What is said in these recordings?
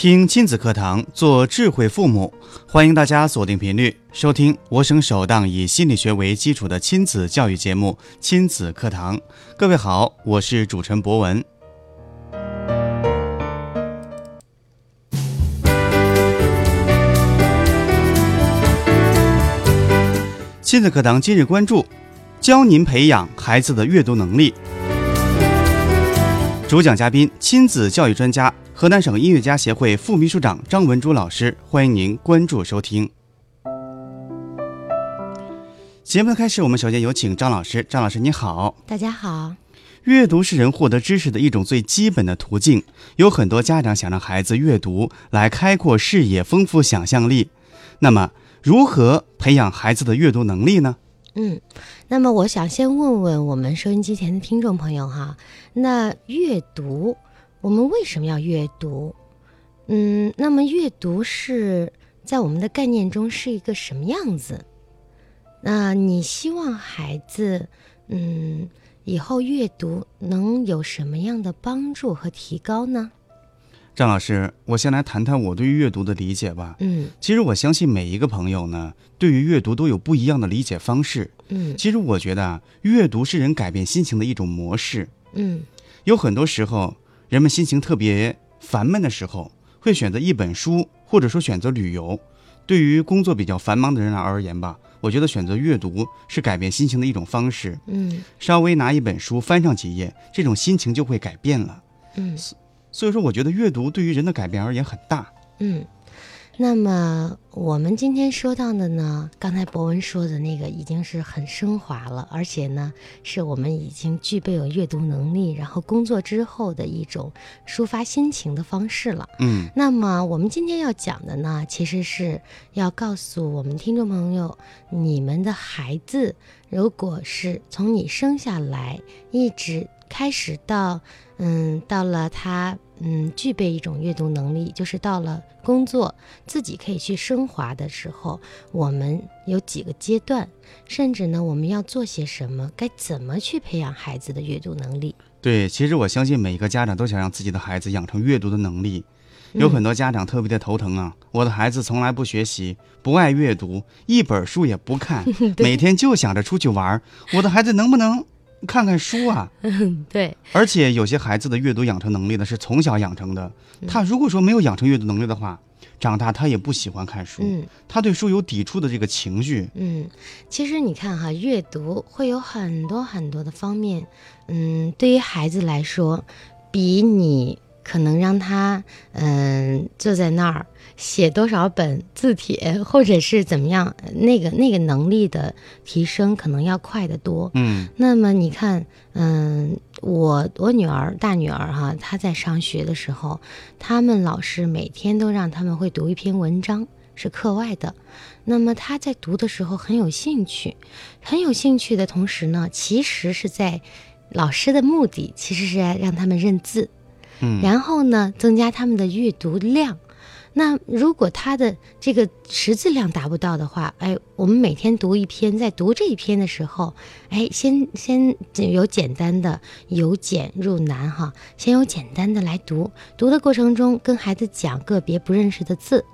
听亲子课堂，做智慧父母。欢迎大家锁定频率收听我省首档以心理学为基础的亲子教育节目《亲子课堂》。各位好，我是主持人博文。亲子课堂今日关注：教您培养孩子的阅读能力。主讲嘉宾：亲子教育专家。河南省音乐家协会副秘书长张文珠老师，欢迎您关注收听。节目的开始，我们首先有请张老师。张老师，你好，大家好。阅读是人获得知识的一种最基本的途径，有很多家长想让孩子阅读来开阔视野、丰富想象力。那么，如何培养孩子的阅读能力呢？嗯，那么我想先问问我们收音机前的听众朋友哈，那阅读。我们为什么要阅读？嗯，那么阅读是在我们的概念中是一个什么样子？那你希望孩子，嗯，以后阅读能有什么样的帮助和提高呢？张老师，我先来谈谈我对于阅读的理解吧。嗯，其实我相信每一个朋友呢，对于阅读都有不一样的理解方式。嗯，其实我觉得啊，阅读是人改变心情的一种模式。嗯，有很多时候。人们心情特别烦闷的时候，会选择一本书，或者说选择旅游。对于工作比较繁忙的人而言吧，我觉得选择阅读是改变心情的一种方式。嗯，稍微拿一本书翻上几页，这种心情就会改变了。嗯，所以说，我觉得阅读对于人的改变而言很大。嗯。那么我们今天说到的呢，刚才博文说的那个已经是很升华了，而且呢，是我们已经具备有阅读能力，然后工作之后的一种抒发心情的方式了。嗯，那么我们今天要讲的呢，其实是要告诉我们听众朋友，你们的孩子，如果是从你生下来一直开始到，嗯，到了他。嗯，具备一种阅读能力，就是到了工作自己可以去升华的时候，我们有几个阶段，甚至呢，我们要做些什么，该怎么去培养孩子的阅读能力？对，其实我相信每一个家长都想让自己的孩子养成阅读的能力，有很多家长特别的头疼啊，我的孩子从来不学习，不爱阅读，一本书也不看，每天就想着出去玩，我的孩子能不能？看看书啊，对，而且有些孩子的阅读养成能力呢是从小养成的。他如果说没有养成阅读能力的话，长大他也不喜欢看书，嗯，他对书有抵触的这个情绪。嗯，其实你看哈，阅读会有很多很多的方面，嗯，对于孩子来说，比你。可能让他嗯坐在那儿写多少本字帖，或者是怎么样，那个那个能力的提升可能要快得多。嗯，那么你看，嗯，我我女儿大女儿哈，她在上学的时候，他们老师每天都让他们会读一篇文章，是课外的。那么她在读的时候很有兴趣，很有兴趣的同时呢，其实是在老师的目的其实是让他们认字。然后呢，增加他们的阅读量。那如果他的这个识字量达不到的话，哎，我们每天读一篇，在读这一篇的时候，哎，先先有简单的，由简入难哈，先有简单的来读。读的过程中，跟孩子讲个别不认识的字，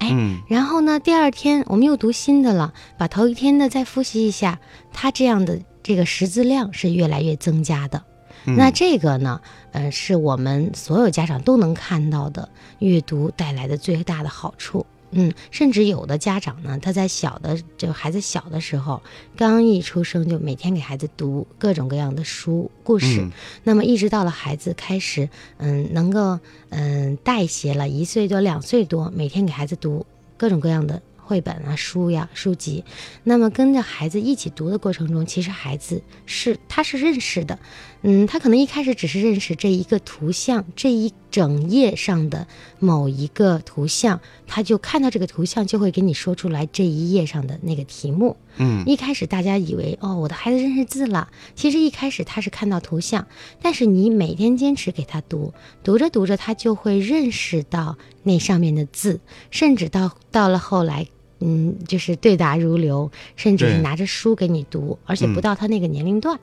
哎，然后呢，第二天我们又读新的了，把头一天的再复习一下，他这样的这个识字量是越来越增加的。那这个呢，呃，是我们所有家长都能看到的阅读带来的最大的好处。嗯，甚至有的家长呢，他在小的就孩子小的时候，刚一出生就每天给孩子读各种各样的书故事。那么一直到了孩子开始，嗯，能够嗯代谢了一岁多两岁多，每天给孩子读各种各样的。绘本啊，书呀，书籍，那么跟着孩子一起读的过程中，其实孩子是他是认识的，嗯，他可能一开始只是认识这一个图像，这一整页上的某一个图像，他就看到这个图像，就会给你说出来这一页上的那个题目。嗯，一开始大家以为哦，我的孩子认识字了，其实一开始他是看到图像，但是你每天坚持给他读，读着读着，他就会认识到那上面的字，甚至到到了后来。嗯，就是对答如流，甚至是拿着书给你读，而且嗯不到他那个年龄段。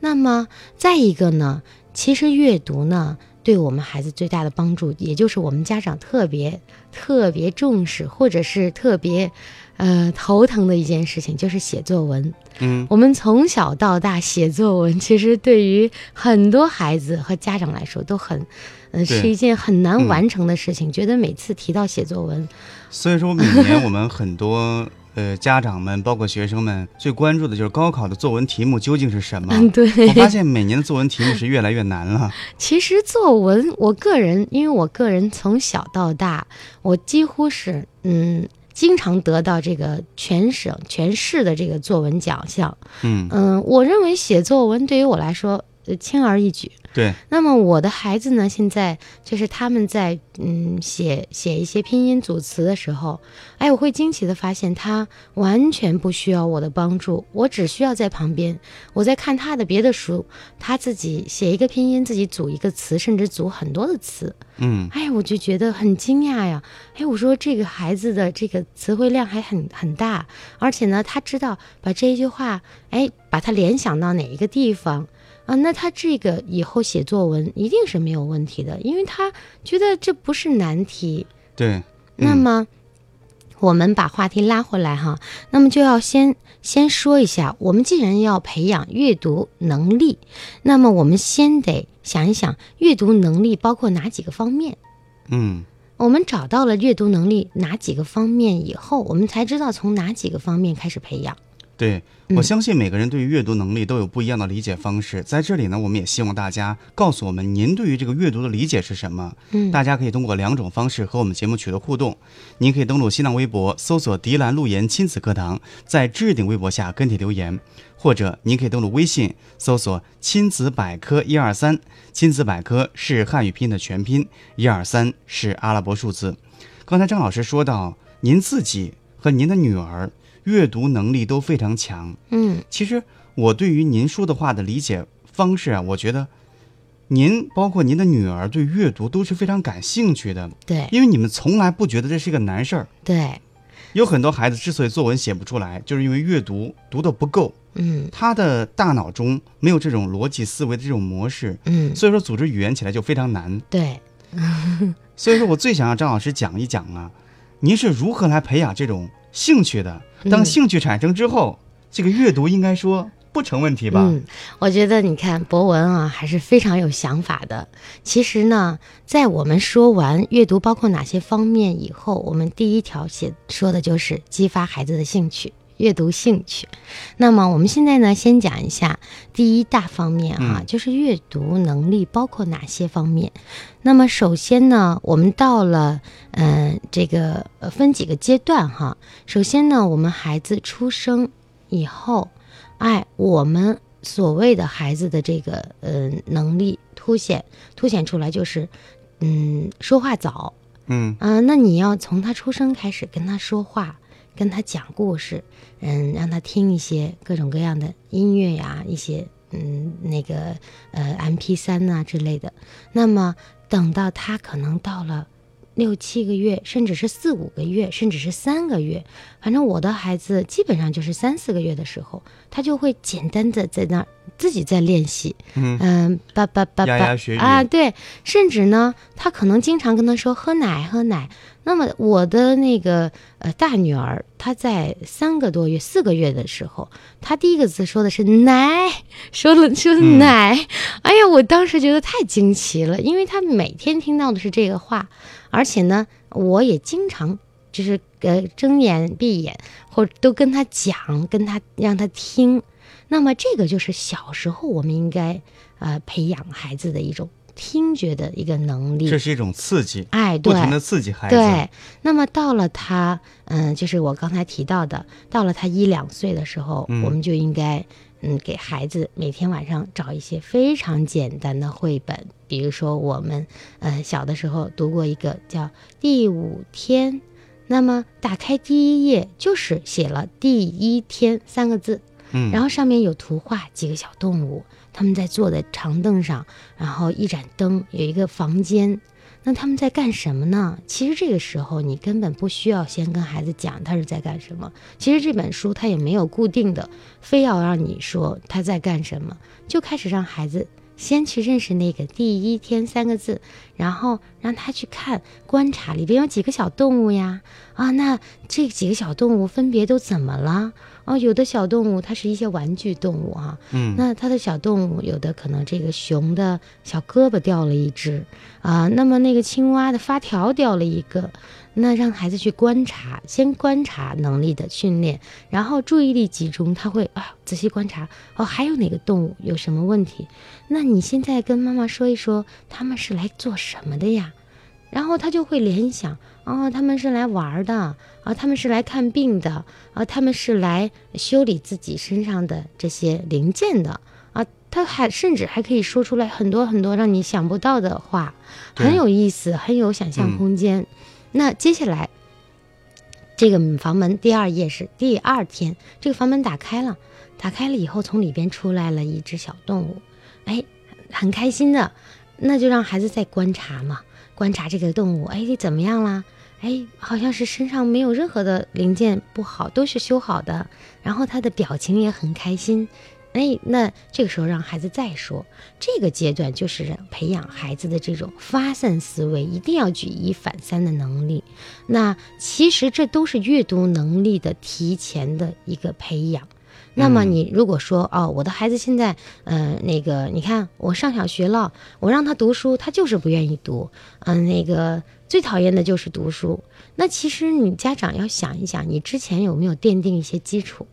那么再一个呢，其实阅读呢，对我们孩子最大的帮助，也就是我们家长特别特别重视，或者是特别呃头疼的一件事情，就是写作文。嗯，我们从小到大写作文，其实对于很多孩子和家长来说都很，呃，是一件很难嗯完成的事情。觉得每次提到写作文，所以说每年我们很多呃家长们，包括学生们最关注的就是高考的作文题目究竟是什么。嗯，对。我发现每年的作文题目是越来越难了。其实作文，我个人，因为我个人从小到大，我几乎是嗯，经常得到这个全省、全市的这个作文奖项。嗯，嗯，我认为写作文对于我来说，呃，轻而易举。对，那么我的孩子呢，现在就是他们在嗯写写一些拼音组词的时候，哎，我会惊奇的发现他完全不需要我的帮助，我只需要在旁边，我在看他的别的书，他自己写一个拼音，自己组一个词，甚至组很多的词，嗯，哎，我就觉得很惊讶呀！哎，我说这个孩子的这个词汇量还很很大，而且呢，他知道把这一句话，哎，把它联想到哪一个地方啊，那他这个以后写作文一定是没有问题的，因为他觉得这不是难题。对。那么，我们把话题拉回来哈，那么就要先先说一下，我们既然要培养阅读能力，那么我们先得想一想，阅读能力包括哪几个方面。嗯，我们找到了阅读能力哪几个方面以后，我们才知道从哪几个方面开始培养。对，嗯我相信每个人对于阅读能力都有不一样的理解方式。在这里呢，我们也希望大家告诉我们，您对于这个阅读的理解是什么？嗯大家可以通过两种方式和我们节目取得互动。您可以登录新浪微博，搜索“迪兰路言亲子课堂”，在置顶微博下跟帖留言，或者您可以登录微信，搜索“亲子百科一二三”。亲子百科是汉语拼音的全拼，一二三是阿拉伯数字。刚才张老师说到，您自己和您的女儿阅读能力都非常强。嗯其实我对于您说的话的理解方式啊，我觉得您包括您的女儿对阅读都是非常感兴趣的，对因为你们从来不觉得这是一个难事儿。对，有很多孩子之所以作文写不出来，就是因为阅读读的不够，嗯他的大脑中没有这种逻辑思维的这种模式，嗯，所以说组织语言起来就非常难。对，所以说我最想让张老师讲一讲啊，您是如何来培养这种兴趣的？当嗯兴趣产生之后，这个阅读应该说不成问题吧？嗯，我觉得你看博文啊，还是非常有想法的。其实呢，在我们说完阅读包括哪些方面以后，我们第一条写说的就是激发孩子的兴趣。阅读兴趣，那么我们现在呢，先讲一下第一大方面哈、嗯就是阅读能力包括哪些方面。那么首先呢，我们到了嗯、呃这个呃分几个阶段哈。首先呢，我们孩子出生以后，哎，我们所谓的孩子的这个呃能力凸显凸显出来就是，嗯，说话早嗯啊、那你要从他出生开始跟他说话，跟他讲故事，嗯，让他听一些各种各样的音乐呀，一些嗯那个呃 M P 三呐、之类的。那么等到他可能到了六七个月，甚至是四五个月，甚至是三个月，反正我的孩子基本上就是三四个月的时候，他就会简单的在那儿自己在练习，嗯嗯，叭叭叭叭啊，对，甚至呢，他可能经常跟他说喝奶喝奶。那么我的那个呃大女儿，她在三个多月、四个月的时候，她第一个字说的是奶，说了说嗯奶，哎呀，我当时觉得太惊奇了，因为她每天听到的是这个话，而且呢，我也经常就是呃睁眼闭眼，或者都跟他讲，跟他让他听。那么这个就是小时候我们应该呃培养孩子的一种听觉的一个能力。这是一种刺激，哎，对，不停的刺激孩子。对，那么到了他，嗯，就是我刚才提到的，到了他一两岁的时候，嗯我们就应该，嗯，给孩子每天晚上找一些非常简单的绘本，比如说我们呃小的时候读过一个叫《第五天》，那么打开第一页就是写了“第一天”三个字，嗯，然后上面有图画，几个小动物，他们在坐在长凳上，然后一盏灯，有一个房间。那他们在干什么呢？其实这个时候你根本不需要先跟孩子讲他是在干什么。其实这本书它也没有固定的，非要让你说他在干什么，就开始让孩子先去认识那个第一天三个字，然后让他去看观察里边有几个小动物呀，啊，那这几个小动物分别都怎么了？哦，有的小动物它是一些玩具动物哈、嗯，那它的小动物有的可能这个熊的小胳膊掉了一只啊，那么那个青蛙的发条掉了一个，那让孩子去观察，先观察能力的训练，然后注意力集中，他会啊仔细观察哦，还有哪个动物有什么问题？那你现在跟妈妈说一说，他们是来做什么的呀？然后他就会联想，哦，他们是来玩儿的啊，他们是来看病的啊，他们是来修理自己身上的这些零件的啊，他还甚至还可以说出来很多很多让你想不到的话，很有意思，很有想象空间。那接下来，这个房门第二页是第二天，这个房门打开了，打开了以后，从里边出来了一只小动物，哎，很开心的，那就让孩子再观察嘛，观察这个动物，哎，你怎么样啦？哎，好像是身上没有任何的零件不好，都是修好的，然后他的表情也很开心。哎，那这个时候让孩子再说，这个阶段就是培养孩子的这种发散思维，一定要举一反三的能力。那其实这都是阅读能力的提前的一个培养。那么你如果说哦，我的孩子现在，呃，那个你看我上小学了，我让他读书，他就是不愿意读，嗯、那个最讨厌的就是读书。那其实你家长要想一想，你之前有没有奠定一些基础？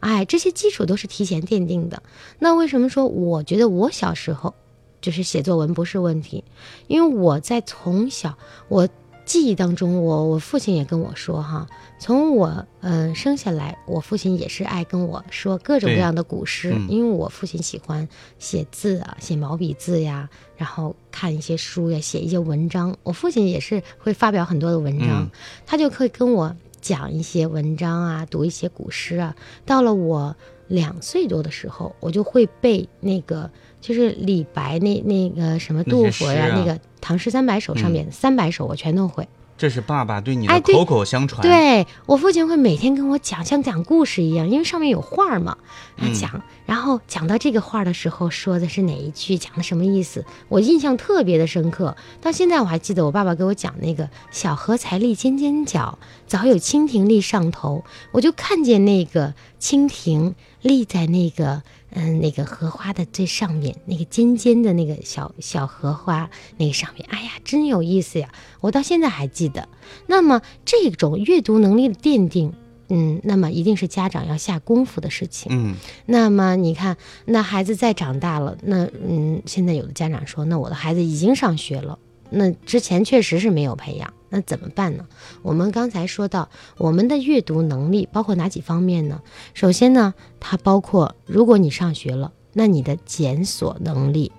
哎，这些基础都是提前奠定的。那为什么说我觉得我小时候就是写作文不是问题？因为我在从小我记忆当中，我我父亲也跟我说哈，从我嗯、呃生下来，我父亲也是爱跟我说各种各样的古诗，嗯因为我父亲喜欢写字啊，写毛笔字呀，然后看一些书呀，写一些文章。我父亲也是会发表很多的文章，嗯他就可以跟我讲一些文章啊，读一些古诗啊。到了我两岁多的时候，我就会背那个就是李白那那个什么杜甫呀，那个《唐诗三百首》上面三百首我全都会。这是爸爸对你的口口相传。，对我父亲会每天跟我讲，像讲故事一样，因为上面有画儿嘛，他嗯讲，然后讲到这个画儿的时候，说的是哪一句，讲的什么意思，我印象特别的深刻。到现在我还记得我爸爸给我讲那个“小荷才立尖尖角，早有蜻蜓立上头”，我就看见那个蜻蜓立在那个嗯那个荷花的最上面，那个尖尖的那个小小荷花那个上面，哎呀，真有意思呀！我到现在还记得。那么这种阅读能力的奠定，嗯，那么一定是家长要下功夫的事情。嗯，那么你看，那孩子再长大了，那嗯，现在有的家长说，那我的孩子已经上学了，那之前确实是没有培养，那怎么办呢？我们刚才说到，我们的阅读能力包括哪几方面呢？首先呢，它包括如果你上学了，那你的检索能力，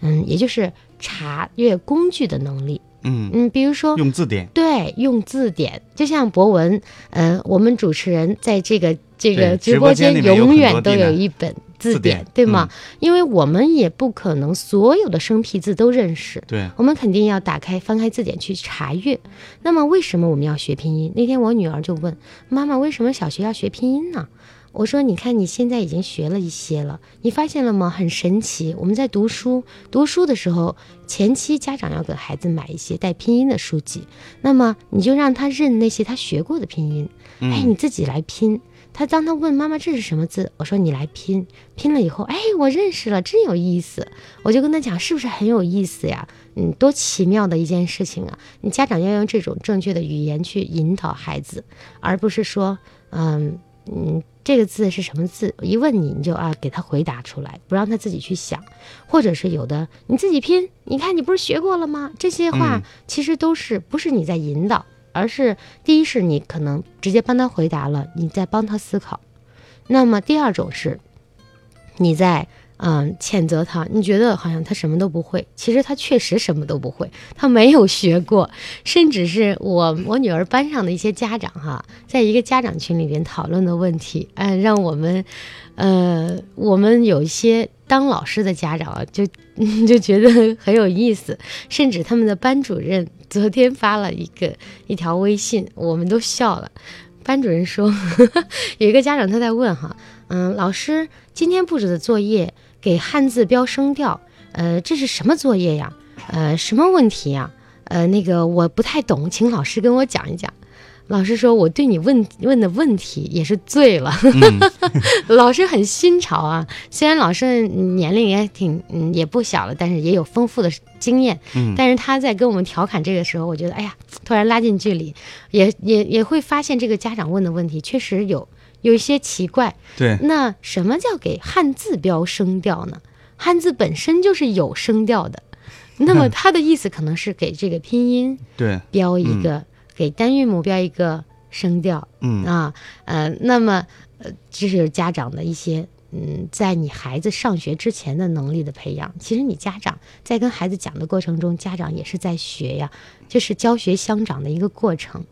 嗯，也就是查阅工具的能力，嗯，嗯，比如说用字典。对，用字典，就像博文，呃，我们主持人在这个这个直播间永远都有一本字字典典对吗？嗯因为我们也不可能所有的生僻字都认识，对，我们肯定要打开翻开字典去查阅。那么为什么我们要学拼音？那天我女儿就问妈妈，为什么小学要学拼音呢？我说：“你看，你现在已经学了一些了，你发现了吗？很神奇。我们在读书，读书的时候，前期家长要给孩子买一些带拼音的书籍，那么你就让他认那些他学过的拼音，哎，你自己来拼。他当他问妈妈这是什么字，我说你来拼，拼了以后，哎，我认识了，真有意思。我就跟他讲，是不是很有意思呀？嗯，多奇妙的一件事情啊！你家长要用这种正确的语言去引导孩子，而不是说，嗯嗯，这个字是什么字？一问你，你就啊给他回答出来，不让他自己去想，或者是有的你自己拼。你看，你不是学过了吗？这些话嗯其实都是不是你在引导，而是第一是你可能直接帮他回答了，你在帮他思考。那么第二种是，你在嗯谴责他，你觉得好像他什么都不会，其实他确实什么都不会，他没有学过，甚至是我我女儿班上的一些家长哈，在一个家长群里边讨论的问题，哎，让我们，呃，我们有一些当老师的家长啊，就 就觉得很有意思，甚至他们的班主任昨天发了一个一条微信，我们都笑了。班主任说，有一个家长他在问哈，嗯，老师今天布置的作业给汉字标声调，呃，这是什么作业呀？呃，什么问题呀？呃，那个我不太懂，请老师跟我讲一讲。老师说：“我对你问问的问题也是醉了。老师很新潮啊，虽然老师年龄也挺嗯也不小了，但是也有丰富的经验。嗯，但是他在跟我们调侃这个时候，我觉得哎呀，突然拉近距离，也也也会发现这个家长问的问题确实有有一些奇怪。对，那什么叫给汉字标声调呢？汉字本身就是有声调的，那么它的意思可能是给这个拼音 对，标一个。给单韵母标一个声调，嗯啊，呃，那么，呃，这是家长的一些，嗯，在你孩子上学之前的能力的培养。其实你家长在跟孩子讲的过程中，家长也是在学呀，就是教学相长的一个过程。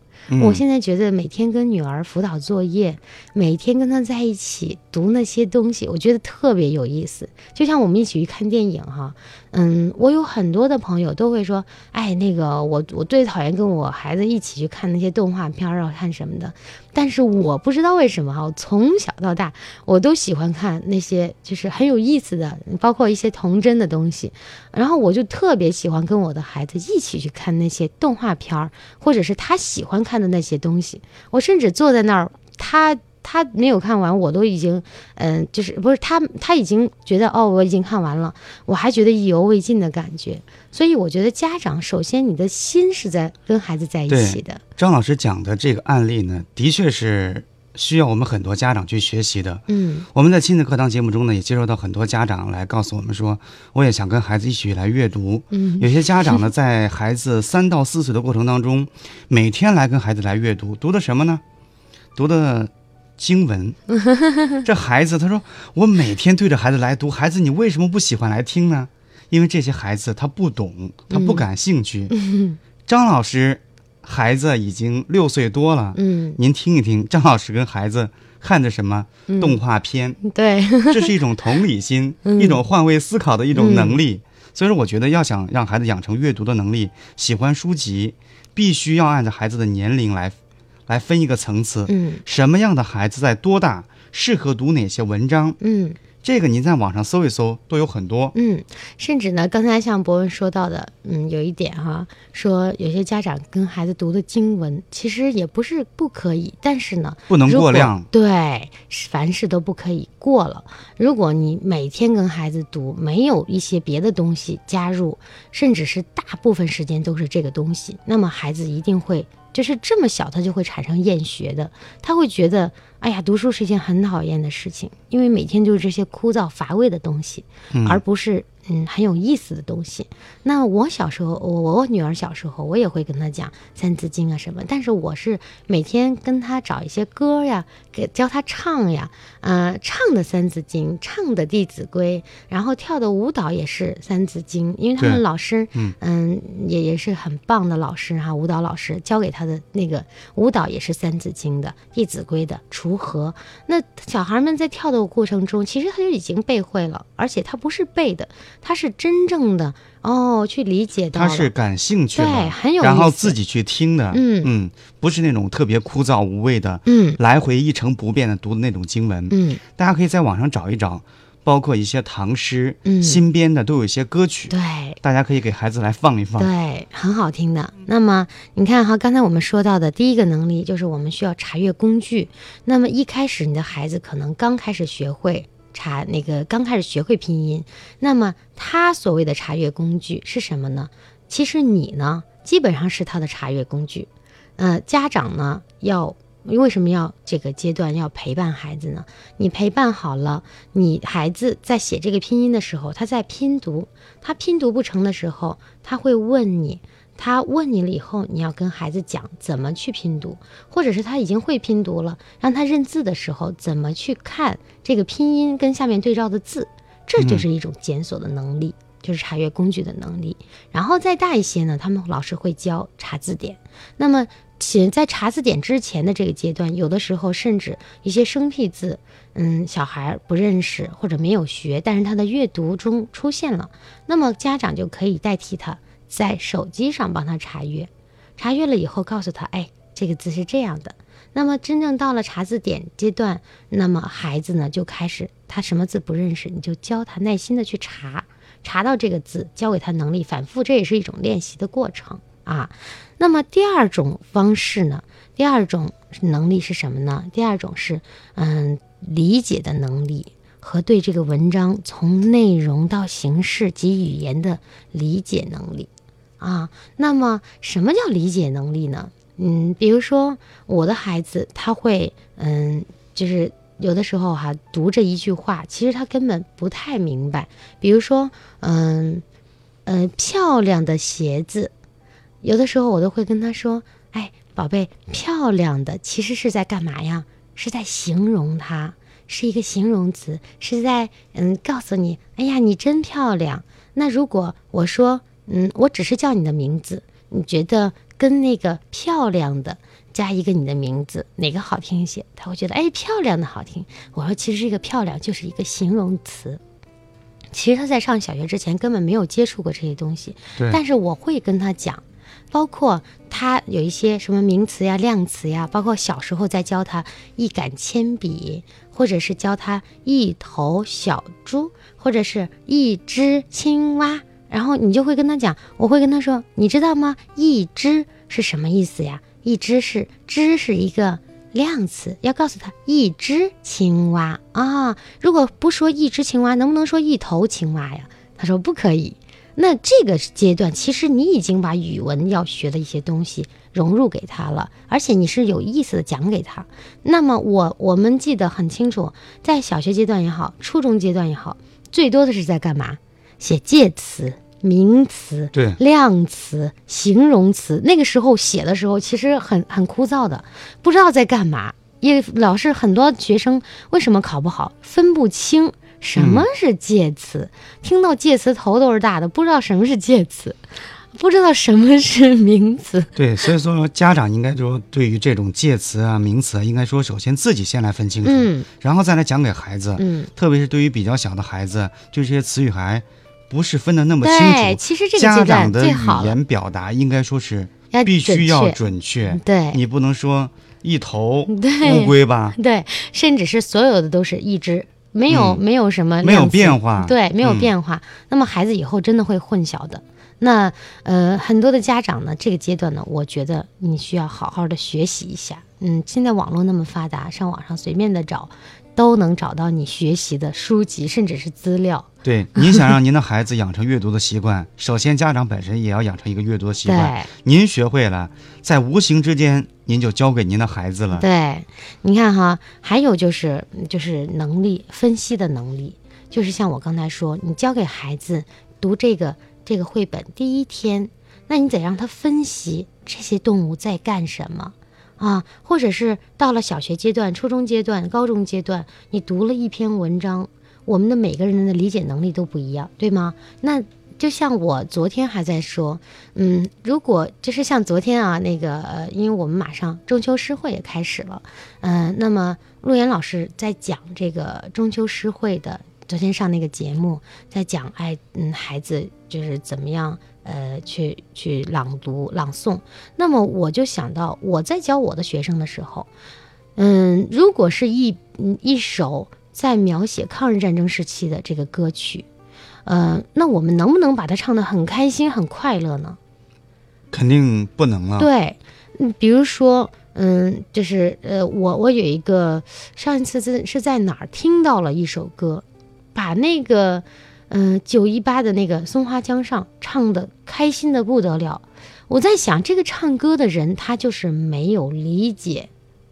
我现在觉得每天跟女儿辅导作业，每天跟她在一起读那些东西，我觉得特别有意思。就像我们一起去看电影哈，嗯，我有很多的朋友都会说，哎，那个我我最讨厌跟我孩子一起去看那些动画片儿啊，看什么的。但是我不知道为什么哈，我从小到大我都喜欢看那些就是很有意思的，包括一些童真的东西。然后我就特别喜欢跟我的孩子一起去看那些动画片儿，或者是他喜欢看的那些东西。我甚至坐在那儿，他他没有看完，我都已经嗯，就是不是他他已经觉得哦，我已经看完了，我还觉得意犹未尽的感觉。所以我觉得家长首先你的心是在跟孩子在一起的。张老师讲的这个案例呢，的确是需要我们很多家长去学习的。嗯我们在亲子课堂节目中呢，也接收到很多家长来告诉我们说，我也想跟孩子一起来阅读。嗯有些家长呢，在孩子三到四岁的过程当中，每天来跟孩子来阅读，读的什么呢？读的经文。这孩子他说，我每天对着孩子来读，孩子你为什么不喜欢来听呢？因为这些孩子他不懂，他不感兴趣。张老师，孩子已经六岁多了，嗯，您听一听，张老师跟孩子看的什么嗯动画片？对，这是一种同理心，嗯一种换位思考的一种能力。所以说，我觉得要想让孩子养成阅读的能力，喜欢书籍，必须要按照孩子的年龄来，来分一个层次。嗯什么样的孩子在多大适合读哪些文章？嗯。这个您在网上搜一搜，都有很多。嗯，甚至呢，刚才像博文说到的，嗯，有一点哈，说有些家长跟孩子读的经文，其实也不是不可以，但是呢，不能过量对，凡事都不可以过了。如果你每天跟孩子读，没有一些别的东西加入，甚至是大部分时间都是这个东西，那么孩子一定会。就是这么小，他就会产生厌学的，他会觉得，哎呀，读书是一件很讨厌的事情，因为每天就是这些枯燥乏味的东西，而不是嗯很有意思的东西。那我小时候，我我女儿小时候，我也会跟她讲《三字经》啊什么，但是我是每天跟她找一些歌呀，给教她唱呀，呃，唱的《三字经》，唱的《弟子规》，然后跳的舞蹈也是《三字经》，因为他们老师，嗯也也是很棒的老师哈，舞蹈老师教给她的那个舞蹈也是《三字经》的，《弟子规》的，锄禾。那小孩们在跳的过程中，其实他就已经背会了，而且他不是背的，他是真正的哦去理解到。他是感兴趣了，对很有然后自己去听的，嗯嗯，不是那种特别枯燥无味的，嗯来回一成不变的读的那种经文。嗯，大家可以在网上找一找，包括一些唐诗，嗯新编的都有一些歌曲，对。大家可以给孩子来放一放。对，很好听的。那么你看哈，刚才我们说到的第一个能力就是我们需要查阅工具。那么一开始你的孩子可能刚开始学会查那个，刚开始学会拼音，那么他所谓的查阅工具是什么呢？其实你呢，基本上是他的查阅工具。呃，家长呢要。为什么要这个阶段要陪伴孩子呢？你陪伴好了，你孩子在写这个拼音的时候，他在拼读，他拼读不成的时候，他会问你，他问你了以后，你要跟孩子讲怎么去拼读，或者是他已经会拼读了，让他认字的时候怎么去看这个拼音跟下面对照的字，这就是一种检索的能力，就是查阅工具的能力。然后再大一些呢，他们老师会教查字典。那么且在查字典之前的这个阶段，有的时候甚至一些生僻字，嗯，小孩不认识或者没有学，但是他的阅读中出现了，那么家长就可以代替他。在手机上帮他查阅，查阅了以后告诉他，哎，这个字是这样的。那么真正到了查字典阶段，那么孩子呢就开始，他什么字不认识，你就教他耐心的去查，查到这个字，教给他能力，反复，这也是一种练习的过程啊。那么第二种方式呢，第二种能力是什么呢？第二种是嗯理解的能力。和对这个文章从内容到形式及语言的理解能力，啊，那么什么叫理解能力呢？嗯，比如说我的孩子他会，嗯，就是有的时候哈读这一句话，其实他根本不太明白。比如说，嗯，呃，漂亮的鞋子，有的时候我都会跟他说，哎，宝贝，漂亮的其实是在干嘛呀？是在形容它。是一个形容词，是在嗯告诉你，哎呀，你真漂亮。那如果我说，嗯，我只是叫你的名字，你觉得跟那个漂亮的加一个你的名字，哪个好听一些？他会觉得，哎，漂亮的好听。我说，其实这个漂亮就是一个形容词。其实他在上小学之前根本没有接触过这些东西，但是我会跟他讲。包括他有一些什么名词呀、量词呀，包括小时候在教他一杆铅笔，或者是教他一头小猪，或者是一只青蛙，然后你就会跟他讲，我会跟他说，你知道吗？一只是什么意思呀？一只是只是一个量词，要告诉他一只青蛙啊。如果不说一只青蛙，能不能说一头青蛙呀？他说不可以。那这个阶段，其实你已经把语文要学的一些东西融入给他了，而且你是有意思的讲给他。那么我我们记得很清楚，在小学阶段也好，初中阶段也好，最多的是在干嘛？写介词、名词、对量词、形容词。那个时候写的时候，其实很很枯燥的，不知道在干嘛。也老师很多学生为什么考不好，分不清。什么是介词？听到介词头都是大的，不知道什么是介词，不知道什么是名词。对，所以说家长应该说，对于这种介词啊、名词啊，应该说首先自己先来分清楚，嗯，然后再来讲给孩子，嗯，特别是对于比较小的孩子，就这些词语还不是分的那么清对，楚。其实这个家长的语言表达应该说是必须要准准确，对你不能说一头乌龟吧？对，甚至是所有的都是一只。没有、嗯没有什么没有变化对，没有嗯变化。那么孩子以后真的会混淆的。那呃，很多的家长呢，这个阶段呢，我觉得你需要好好的学习一下。嗯，现在网络那么发达，上网上随便的找，都能找到你学习的书籍，甚至是资料。对，您想让您的孩子养成阅读的习惯，首先家长本身也要养成一个阅读的习惯。对您学会了，在无形之间，您就教给您的孩子了。对，你看哈，还有就是就是能力分析的能力，就是像我刚才说，你教给孩子读这个这个绘本第一天，那你得让他分析这些动物在干什么啊，或者是到了小学阶段、初中阶段、高中阶段，你读了一篇文章，我们的每个人的理解能力都不一样，对吗？那就像我昨天还在说，嗯，如果就是像昨天啊，那个，因为我们马上中秋诗会也开始了，嗯、那么陆岩老师在讲这个中秋诗会的，昨天上那个节目，在讲，爱，嗯，孩子就是怎么样，呃，去去朗读朗诵。那么我就想到我在教我的学生的时候，嗯，如果是一嗯一首在描写抗日战争时期的这个歌曲，呃，那我们能不能把它唱得很开心、很快乐呢？肯定不能啊。对，嗯，比如说，嗯，就是呃，我我有一个上一次是是在哪儿听到了一首歌，把那个嗯九一八的那个松花江上唱的开心的不得了。我在想，这个唱歌的人他就是没有理解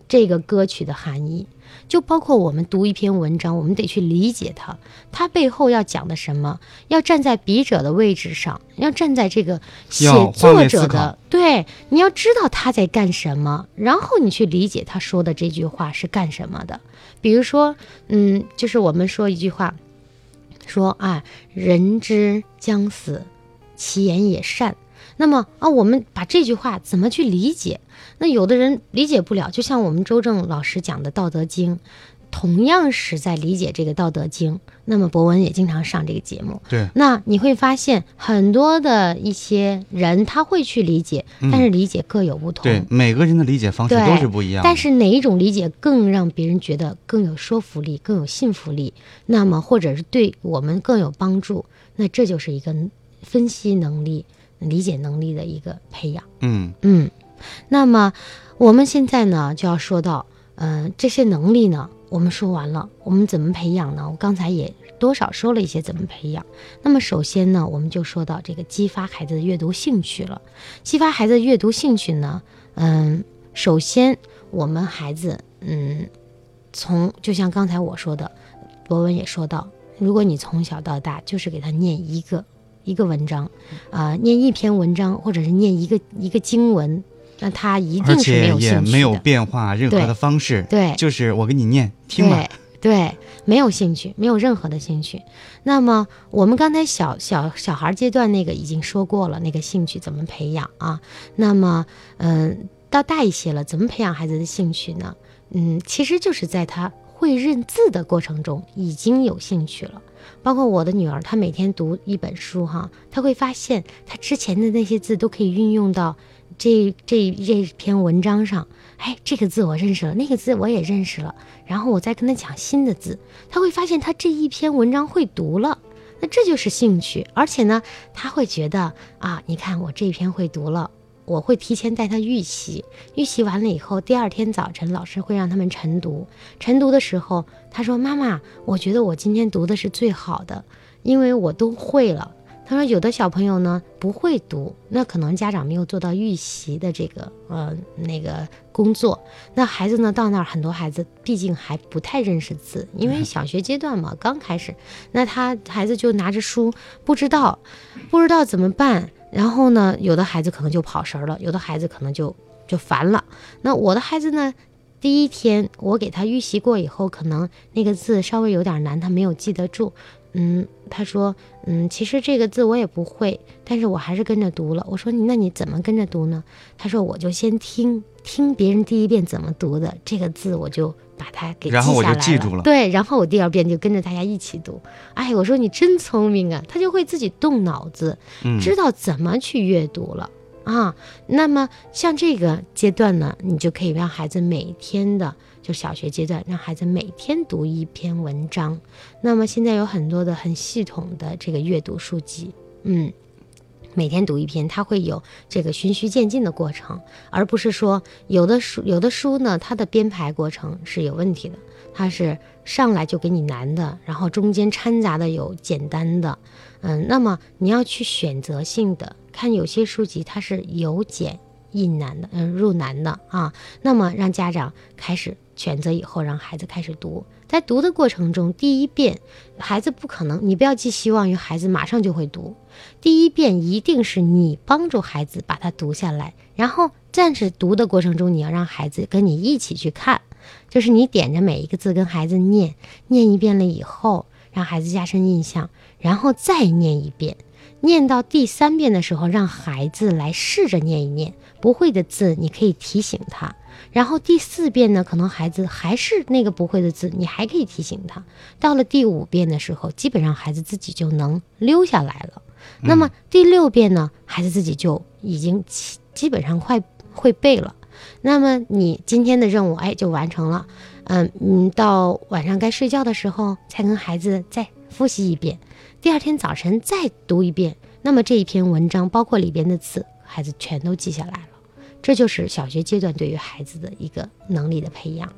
这个歌曲的含义。就包括我们读一篇文章，我们得去理解它，它背后要讲的什么，要站在笔者的位置上，要站在这个写作者的，对，你要知道他在干什么，然后你去理解他说的这句话是干什么的。比如说，嗯，就是我们说一句话，说啊，人之将死，其言也善。那么啊，我们把这句话怎么去理解？那有的人理解不了，就像我们周正老师讲的《道德经》，同样是在理解这个《道德经》。那么博文也经常上这个节目，对，那你会发现很多的一些人他会去理解，但是理解各有不同。对，每个人的理解方式都是不一样的。但是哪一种理解更让别人觉得更有说服力、更有信服力？那么或者是对我们更有帮助？那这就是一个分析能力、理解能力的一个培养。嗯，嗯，那么我们现在呢就要说到，嗯、这些能力呢，我们说完了，我们怎么培养呢？我刚才也多少说了一些怎么培养。那么首先呢，我们就说到这个激发孩子的阅读兴趣了。激发孩子阅读兴趣呢，嗯，首先我们孩子，嗯，从就像刚才我说的，博文也说到，如果你从小到大就是给他念一个一个文章，啊、念一篇文章，或者是念一个一个经文，那他一定是没且有兴趣的。也没有变化任何的方式，对就是我给你念，听吧。对对，没有兴趣，没有任何的兴趣。那么我们刚才小小小孩阶段那个已经说过了，那个兴趣怎么培养啊？那么嗯，到大一些了，怎么培养孩子的兴趣呢？嗯，其实就是在他会认字的过程中已经有兴趣了。包括我的女儿，她每天读一本书哈，她会发现她之前的那些字都可以运用到这这这篇文章上。哎，这个字我认识了，那个字我也认识了，然后我再跟他讲新的字，他会发现他这一篇文章会读了。那这就是兴趣，而且呢，他会觉得啊，你看我这篇会读了，我会提前带他预习，预习完了以后，第二天早晨老师会让他们晨读。晨读的时候，他说：“妈妈，我觉得我今天读的是最好的，因为我都会了。”他说：“有的小朋友呢不会读，那可能家长没有做到预习的这个呃那个工作。那孩子呢到那儿，很多孩子毕竟还不太认识字，因为小学阶段嘛，刚开始，那他孩子就拿着书，不知道不知道怎么办。然后呢，有的孩子可能就跑神儿了，有的孩子可能就就烦了。那我的孩子呢？”第一天我给他预习过以后，可能那个字稍微有点难，他没有记得住。嗯，他说，嗯，其实这个字我也不会，但是我还是跟着读了。我说，那你怎么跟着读呢？他说，我就先听听别人第一遍怎么读的这个字，我就把它给记然后我就下来记住了对，然后我第二遍就跟着大家一起读。哎，我说你真聪明啊，他就会自己动脑子，嗯，知道怎么去阅读了。啊，那么像这个阶段呢，你就可以让孩子每天的，就小学阶段，让孩子每天读一篇文章。那么现在有很多的很系统的这个阅读书籍，嗯，每天读一篇，它会有这个循序渐进的过程，而不是说有的书有的书呢，它的编排过程是有问题的，它是上来就给你难的，然后中间掺杂的有简单的，嗯，那么你要去选择性的看，有些书籍它是由简入难的，嗯，入难的啊。那么让家长开始选择以后，让孩子开始读，在读的过程中，第一遍孩子不可能，你不要寄希望于孩子马上就会读，第一遍一定是你帮助孩子把它读下来，然后暂时读的过程中，你要让孩子跟你一起去看，就是你点着每一个字跟孩子念，念一遍了以后，让孩子加深印象，然后再念一遍。念到第三遍的时候，让孩子来试着念一念不会的字，你可以提醒他。然后第四遍呢，可能孩子还是那个不会的字，你还可以提醒他。到了第五遍的时候，基本上孩子自己就能溜下来了。那么第六遍呢，孩子自己就已经基基本上快会背了。那么你今天的任务，哎，就完成了。嗯嗯，到晚上该睡觉的时候，再跟孩子再复习一遍。第二天早晨再读一遍，那么这一篇文章包括里边的字，孩子全都记下来了。这就是小学阶段对于孩子的一个能力的培养。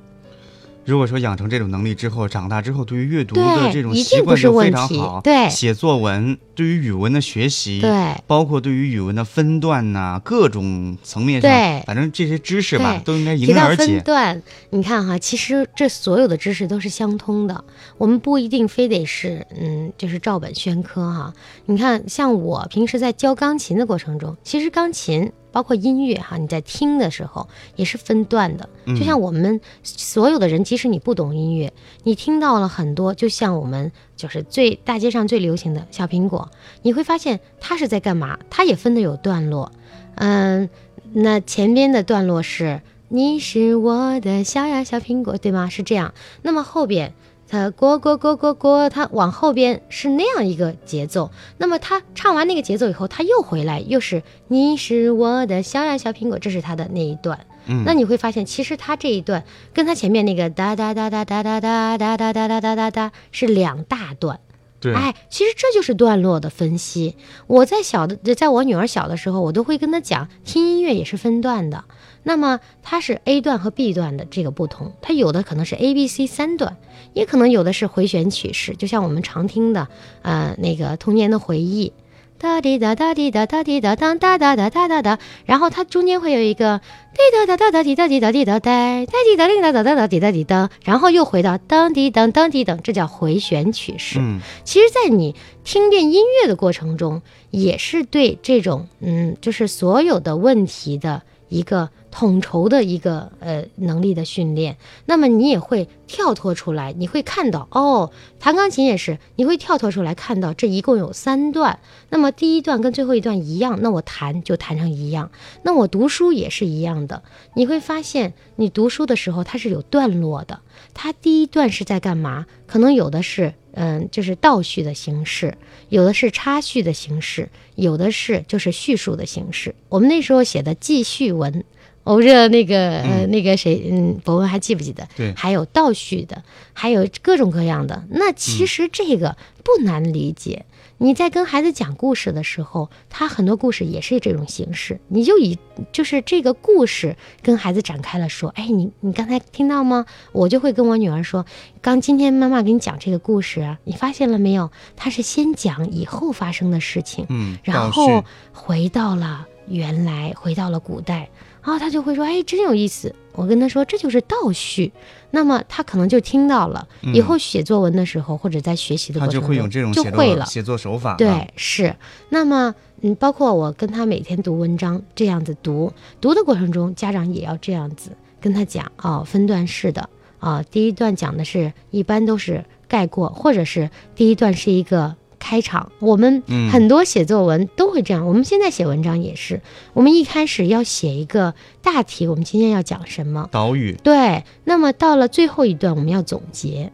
如果说养成这种能力之后，长大之后对于阅读的这种一习惯就非常好。对写作文，对于语文的学习，对包括对于语文的分段呐、各种层面上，对反正这些知识吧，都应该迎刃而解。段，你看哈，其实这所有的知识都是相通的，我们不一定非得是嗯，就是照本宣科哈。你看，像我平时在教钢琴的过程中，其实钢琴包括音乐哈，你在听的时候也是分段的。就像我们所有的人，即使你不懂音乐，你听到了很多，就像我们就是最大街上最流行的小苹果，你会发现它是在干嘛？它也分的有段落，嗯，那前边的段落是“你是我的小呀小苹果”，对吗？是这样。那么后边它果果果果果，它往后边是那样一个节奏。那么他唱完那个节奏以后，他又回来，又是“你是我的小呀小苹果”，这是他的那一段。嗯那你会发现，其实他这一段跟他前面那个哒哒哒哒哒哒哒哒哒哒哒哒哒哒是两大段。对，哎，其实这就是段落的分析。我在小的，在我女儿小的时候，我都会跟她讲，听音乐也是分段的。那么它是 A 段和 B 段的这个不同，它有的可能是 A、B、C 三段，也可能有的是回旋曲式，就像我们常听的，呃，那个童年的回忆。哒滴哒哒滴哒哒滴哒当哒哒哒哒哒哒，然后它中间会有一个滴哒哒哒哒滴哒滴哒滴哒哒哒滴哒滴哒哒哒哒滴哒滴哒，然后又回到当滴当当滴当，这叫回旋曲式。嗯，其实，在你听遍音乐的过程中，也是对这种嗯，就是所有的问题的一个统筹的一个呃能力的训练。那么你也会跳脱出来，你会看到哦，弹钢琴也是，你会跳脱出来看到这一共有三段。那么第一段跟最后一段一样，那我弹就弹成一样。那我读书也是一样的，你会发现你读书的时候它是有段落的，它第一段是在干嘛？可能有的是。嗯，就是倒叙的形式，有的是插叙的形式，有的是就是叙述的形式。我们那时候写的记叙文，我不知道那个、呃那个谁，嗯，博文还记不记得？对还有倒叙的，还有各种各样的。那其实这个不难理解。你在跟孩子讲故事的时候，他很多故事也是这种形式，你就以就是这个故事跟孩子展开了说，哎，你你刚才听到吗？我就会跟我女儿说，刚今天妈妈给你讲这个故事啊，你发现了没有？他是先讲以后发生的事情，嗯，然后回到了原来，回到了古代，然后他就会说：“哎，真有意思。”我跟他说：“这就是倒叙。”那么他可能就听到了，以后写作文的时候或者在学习的他过程中就会用这种写就会了。作写作手法啊。对，是。那么，嗯，包括我跟他每天读文章这样子读，读的过程中，家长也要这样子跟他讲哦，分段式的啊，第一段讲的是一般都是概括，或者是第一段是一个开场。我们嗯很多写作文都会这样，我们现在写文章也是，我们一开始要写一个大题，我们今天要讲什么，导语，对，那么到了最后一段，我们要总结，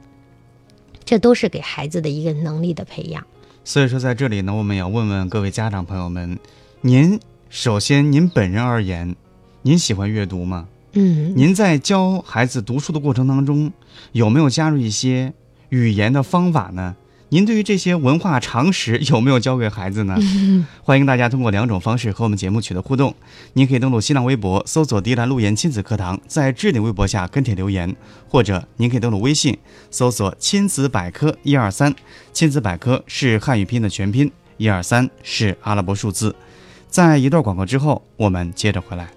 这都是给孩子的一个能力的培养。所以说在这里呢，我们也要问问各位家长朋友们，您首先您本人而言，您喜欢阅读吗？嗯，您在教孩子读书的过程当中，有没有加入一些语言的方法呢？您对于这些文化常识有没有教给孩子呢？欢迎大家通过两种方式和我们节目取得互动。您可以登录新浪微博，搜索“迪兰路言亲子课堂”，在置顶微博下跟帖留言，或者您可以登录微信，搜索“亲子百科一二三”。亲子百科是汉语拼音的全拼，一二三是阿拉伯数字。在一段广告之后，我们接着回来。